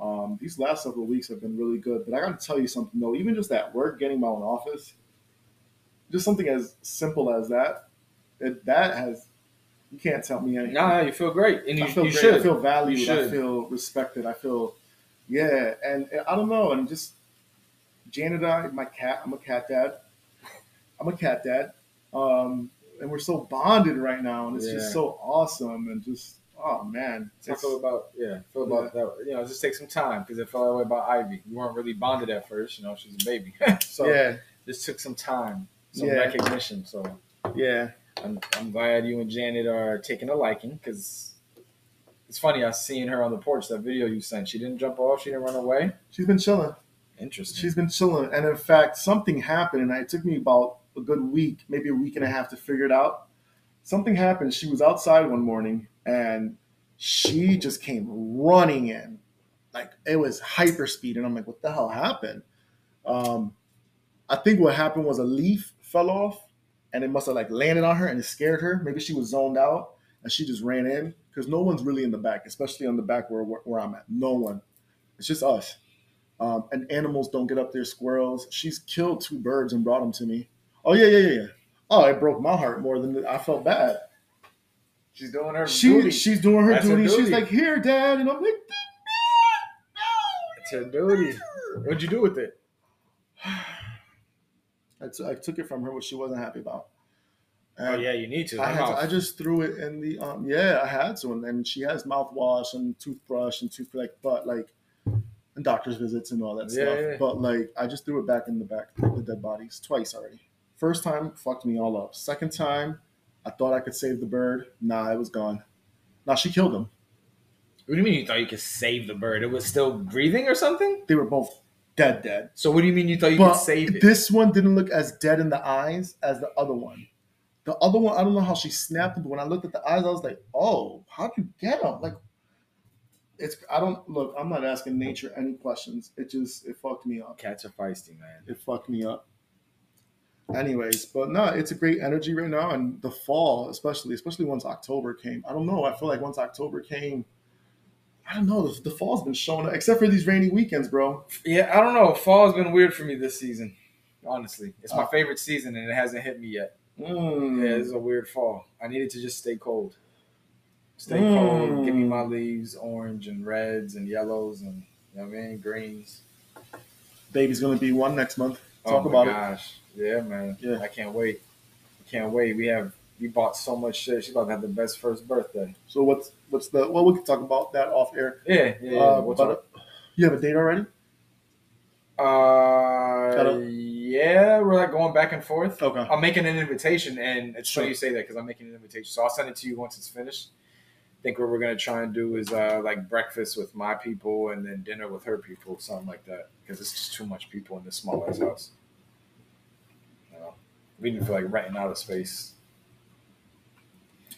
Um, these last several weeks have been really good. But I got to tell you something though. Even just that work, getting my own office, just something as simple as that. It, that has you can't tell me anything. Nah, you feel great, and you, I feel you great. should. I feel valued. I feel respected. I feel yeah, and, and I don't know, and just Janet and I, my cat. I'm a cat dad. I'm a cat dad, um, and we're so bonded right now, and it's Yeah. just so awesome, and just oh man, I it's, feel about yeah, I feel about that. You know, just take some time because it felt that way about Ivy. We weren't really bonded at first. You know, she's a baby, *laughs* so yeah, just took some time, some Yeah. recognition. So yeah. I'm, I'm glad you and Janet are taking a liking because it's funny. I was seeing her on the porch. That video you sent. She didn't jump off. She didn't run away. She's been chilling. Interesting. She's been chilling, and in fact, something happened, and it took me about a good week, maybe a week and a half, to figure it out. Something happened. She was outside one morning, and she just came running in, like it was hyper speed, and I'm like, "What the hell happened?" Um, I think what happened was a leaf fell off, and it must have like landed on her, and it scared her. Maybe she was zoned out, and she just ran in because no one's really in the back, especially on the back where where, where I'm at. No one. It's just us. Um, and animals don't get up there. Squirrels. She's killed two birds and brought them to me. Oh yeah, yeah, yeah, yeah. Oh, it broke my heart more than I felt bad. She's doing her She duty. she's doing her That's her duty. She's like, here, dad, and I'm like, no. It's her duty. What'd you do with it? *sighs* I, t- I took it from her, which she wasn't happy about. Oh yeah, you need to. I, had to. I just threw it in the um yeah I had to and, and she has mouthwash and toothbrush and tooth like but like and doctor's visits and all that Yeah, stuff yeah. but like I just threw it back in the back the dead bodies twice already first time fucked me all up second time I thought I could save the bird nah it was gone now she killed him What do you mean you thought you could save the bird? It was still breathing or something? they were both dead dead So what do you mean you thought you but could save it? this one didn't look as dead in the eyes as the other one. The other one, I don't know how she snapped him, but when I looked at the eyes, I was like, "Oh, how'd you get them?" Like, it's. I don't look. I'm not asking nature any questions. It just it fucked me up. Cats are feisty, man. It fucked me up. Anyways, but no, it's a great energy right now, and the fall, especially, especially once October came. I don't know. I feel like once October came, I don't know. The, the fall's been showing up, except for these rainy weekends, bro. Yeah, I don't know. Fall's been weird for me this season. Honestly, it's my Oh. favorite season, and it hasn't hit me yet. Mm. Yeah, this is a weird fall. I needed to just stay cold. Stay Mm. cold. Give me my leaves, orange and reds and yellows and you know what I mean, greens. Baby's gonna be one next month. Talk oh about my it. Yeah, man. Yeah. I can't wait. I can't wait. We have we bought so much shit. She's about to have the best first birthday. So what's what's the well we can talk about that off air. Yeah, yeah. yeah. Uh, but up? you have a date already? Uh, yeah, we're like going back and forth. Okay. I'm making an invitation, and it's Sure. funny you say that because I'm making an invitation. So I'll send it to you once it's finished. I think what we're gonna try and do is uh, like breakfast with my people, and then dinner with her people, something like that. Because it's just too much people in this small ass house. We didn't feel like renting out a space.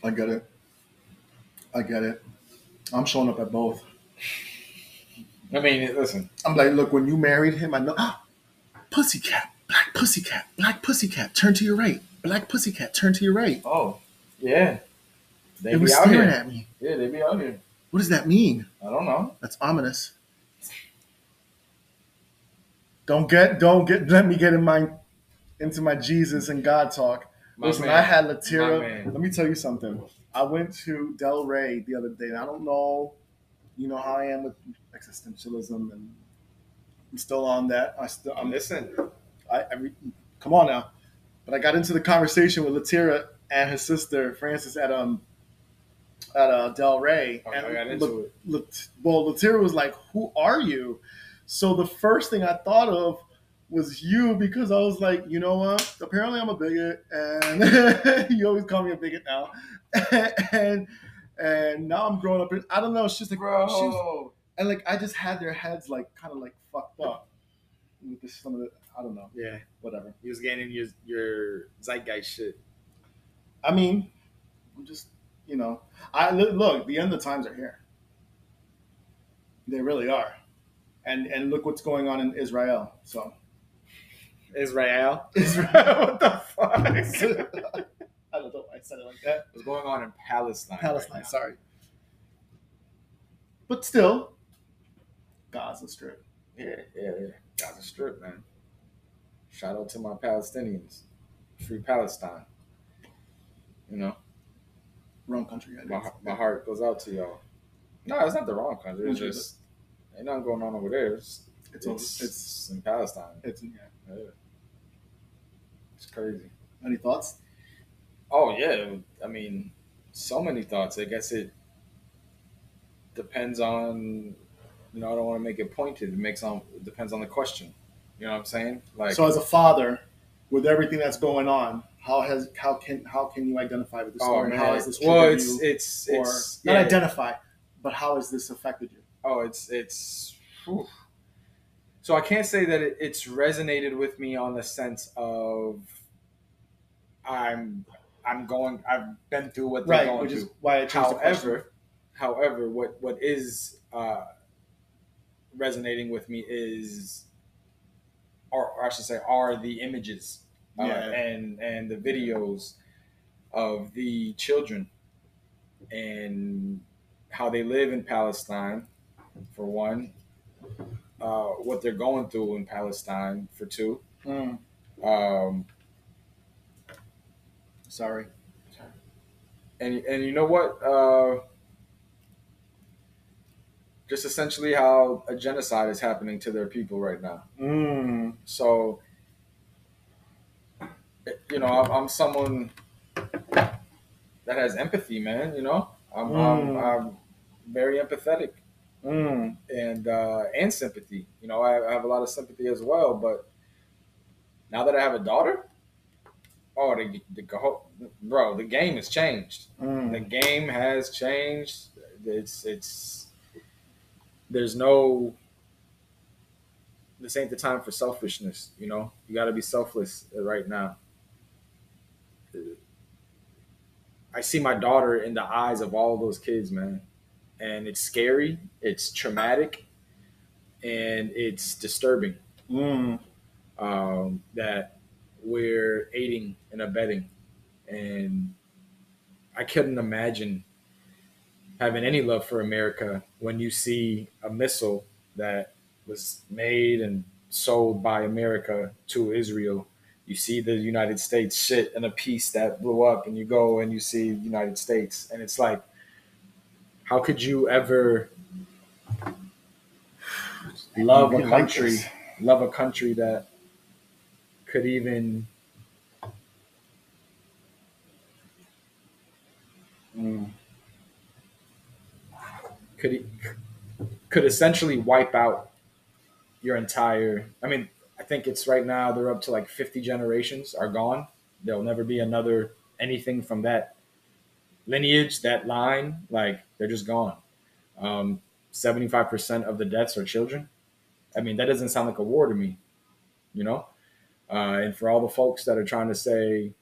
I get it. I get it. I'm showing up at both. I mean, listen, I'm like, look, when you married him, I know Ah, *gasps* Pussycat, black pussycat, black pussycat, turn to your right. Black pussycat, turn to your right. oh yeah, they be out staring here. at me. Yeah, they be out here. What does that mean? I don't know. That's ominous. Don't get don't get let me get in my into my Jesus and God talk. My Listen, man. I had Latira. Let me tell you something. I went to Del Rey the other day, and I don't know, you know how I am with existentialism, and I'm still on that. I still, I'm listening. I, I re, come on now. But I got into the conversation with Latira and his sister Francis at um at uh, Del Rey, Oh, and I got into Lat- it. Lat- well, Latira was like, "Who are you?" So the first thing I thought of was you because I was like, you know what? Apparently, I'm a bigot, and *laughs* you always call me a bigot now, *laughs* and and now I'm growing up. And I don't know. She's just like she's and like I just had their heads like kind of like fucked up with this some of the I don't know Yeah, whatever. he was getting your your zeitgeist shit. I mean, I'm just you know I look, look the end of the times are here. They really are, and and look what's going on in Israel. So Israel. *laughs* Israel, what the fuck? *laughs* I don't know why I said it like that. What's going on in Palestine? Palestine, now. sorry, but still, Gaza Strip. Yeah, yeah, yeah. Gaza Strip, man. Shout out to my Palestinians. free Palestine. You know, Wrong country. I my, my heart goes out to y'all. No, it's not the wrong country. It's just ain't nothing going on over there. It's It's it's, it's, in Palestine. It's yeah. Yeah. Crazy. Any thoughts? Oh yeah, I mean, so many thoughts. I guess it depends on. You know, I don't want to make it pointed. It makes on it depends on the question. You know what I'm saying? Like, so as a father, with everything that's going on, how has how can how can you identify with this? oh story? man, how has this well, it's you? it's or it's not yeah. identify, but how has this affected you? Oh, it's it's. whew. So I can't say that it, it's resonated with me on the sense of I'm I'm going I've been through what they're Right, going which is why I question. However, however, what what is uh, resonating with me is, or, or I should say, are the images uh, Yeah. and and the videos of the children and how they live in Palestine, for one, uh, what they're going through in Palestine, for two. Mm, Um, sorry. and and you know what? Uh, just essentially how a genocide is happening to their people right now. Mm, So, you know, I'm, I'm someone that has empathy, man. You know, I'm I'm, Mm. I'm very empathetic mm, and uh, and sympathy. You know, I, I have a lot of sympathy as well. But now that I have a daughter, oh, the, the bro, the game has changed. The mm. game has changed. It's it's there's no this ain't the time for selfishness, you know? You got to be selfless right now. I see my daughter in the eyes of all those kids, man. And it's scary, it's traumatic, and it's disturbing Mm. um, that we're aiding and abetting. And I couldn't imagine having any love for America when you see a missile that was made and sold by America to Israel. You see the United States shit and a piece that blew up, and you go and you see the United States, and it's like, how could you ever love a country, love a country that could even Mm. could could essentially wipe out your entire I mean, I think it's right now they're up to like 50 generations are gone. There'll never be another anything from that lineage, that line, like they're just gone. Um, 75% of the deaths are children. I mean, that doesn't sound like a war to me, you know? Uh, and for all the folks that are trying to say,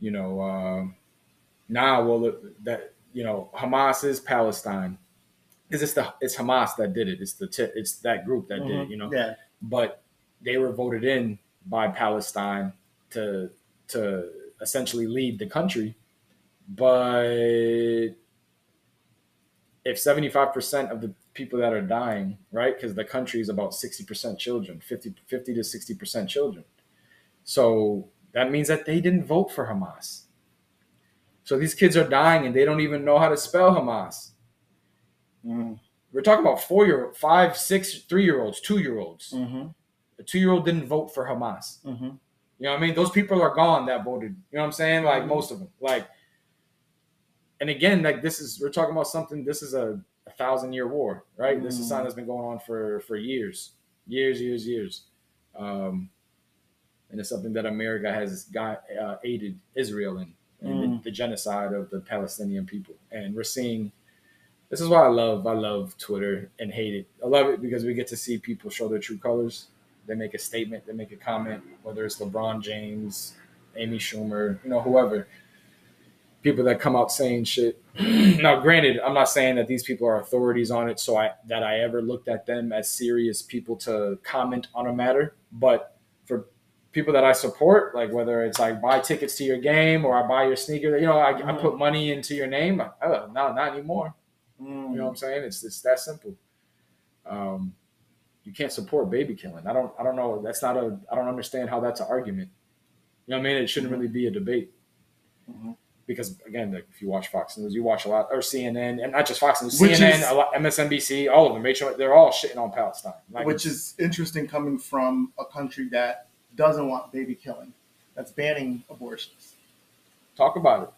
you know, uh, nah, well, that, you know, Hamas is Palestine because it's the it's Hamas that did it. It's the t- it's that group that did it. You know, Mm-hmm. Yeah. but they were voted in by Palestine to to essentially lead the country. But if seventy five percent of the people that are dying, right, because the country is about sixty percent children, 50, 50 to sixty percent children, so that means that they didn't vote for Hamas. So these kids are dying and they don't even know how to spell Hamas. Mm. We're talking about four year, five, six, three year olds, two year olds. Mm-hmm. A two year old didn't vote for Hamas. Mm-hmm. You know what I mean? Those people are gone that voted. You know what I'm saying? Like Mhm. most of them. Like, and again, like this is we're talking about something. This is a, a thousand year war, right? This is something that's been going on for for years, years, years, years. Um, and it's something that America has got uh, aided Israel in, in the, Mm. the genocide of the Palestinian people. And we're seeing. This is why I love I love Twitter and hate it. I love it because we get to see people show their true colors. They make a statement, they make a comment, whether it's LeBron James, Amy Schumer, you know, whoever. People that come out saying shit. *clears throat* now, granted, I'm not saying that these people are authorities on it, so I that I ever looked at them as serious people to comment on a matter. But for people that I support, like whether it's like buy tickets to your game or I buy your sneaker, you know, I, I Mhm. put money into your name. Oh, no, not anymore. Mm. You know what I'm saying? It's it's that simple. Um, you can't support baby killing. I don't I don't know. That's not a I don't understand how that's an argument. You know what I mean? It shouldn't Mhm. really be a debate Mhm. Because again, like if you watch Fox News, you watch a lot or CNN, and not just Fox News, Which CNN, is- a lot, MSNBC, all of them. They're all shitting on Palestine. Like, Which is interesting coming from a country that doesn't want baby killing, that's banning abortions. talk about it.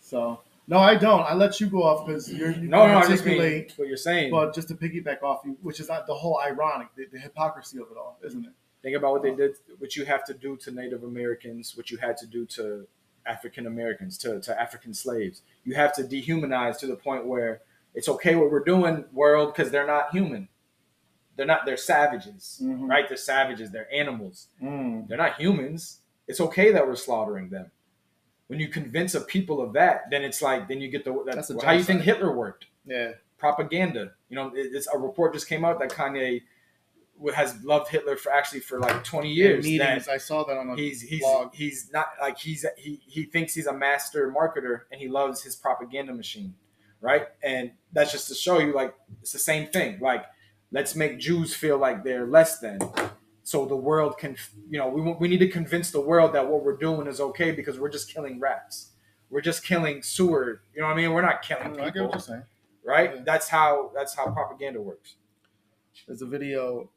So no, I don't. I let you go off because you're you No, no, I just mean what you're saying. But just to piggyback off you, which is not the whole ironic, the, the hypocrisy of it all, isn't it? Think about what they uh, did, what you have to do to Native Americans, what you had to do to African Americans, to, to African slaves. You have to dehumanize to the point where it's okay what we're doing, world, because they're not human. They're not, they're savages, Mhm. right? They're savages, they're animals. Mm. They're not humans. It's okay that we're slaughtering them. When you convince a people of that, then it's like, then you get the, That's that's how you think. Hitler worked Yeah. propaganda. You know, it- it's a report just came out that Kanye has loved Hitler for actually for like 20 years. meetings. I saw that on a he's he's blog. he's not like he's he he thinks he's a master marketer and he loves his propaganda machine, right? And that's just to show you like it's the same thing. Like let's make Jews feel like they're less than. So the world can, you know, we, we need to convince the world that what we're doing is okay because we're just killing rats. We're just killing sewer. You know what I mean? We're not killing don't I get people what you're saying. right? Yeah. That's how that's how propaganda works. There's a video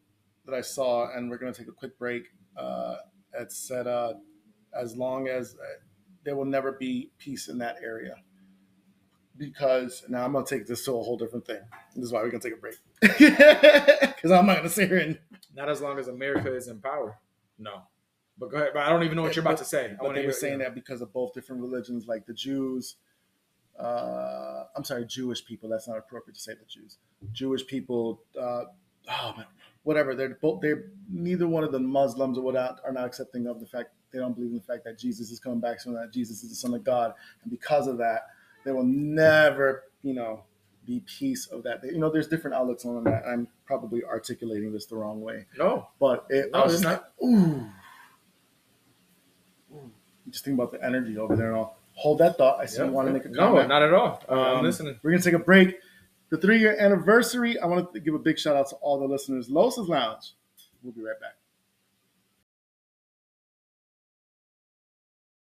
that I saw, and we're going to take a quick break. Uh, it said, uh, as long as uh, there will never be peace in that area. Because now I'm going to take this to a whole different thing. This is why we're going to take a break. *laughs* Because I'm not going to sit here and. Not as long as America is in power. No. But go ahead. But I don't even know what you're about to say. But they were saying that because of both different religions, like the Jews. Uh, I'm sorry, Jewish people. That's not appropriate to say the Jews. Jewish people. Uh, oh man, whatever. They're both. They're neither one of the Muslims or whatnot are not accepting of the fact they don't believe in the fact that Jesus is coming back soon. That Jesus is the Son of God, and because of that, there will never, you know, be peace of that. You know, there's different outlooks on that. I'm probably articulating this the wrong way, No. but it, No, I was it's like, ooh. Ooh. Just think about the energy over there and all. Hold that thought. I see you want to make a No, comment. not at all. Uh, I'm Um, listening. We're gonna take a break. The three year anniversary. I want to give a big shout out to all the listeners. Los's Lounge. We'll be right back.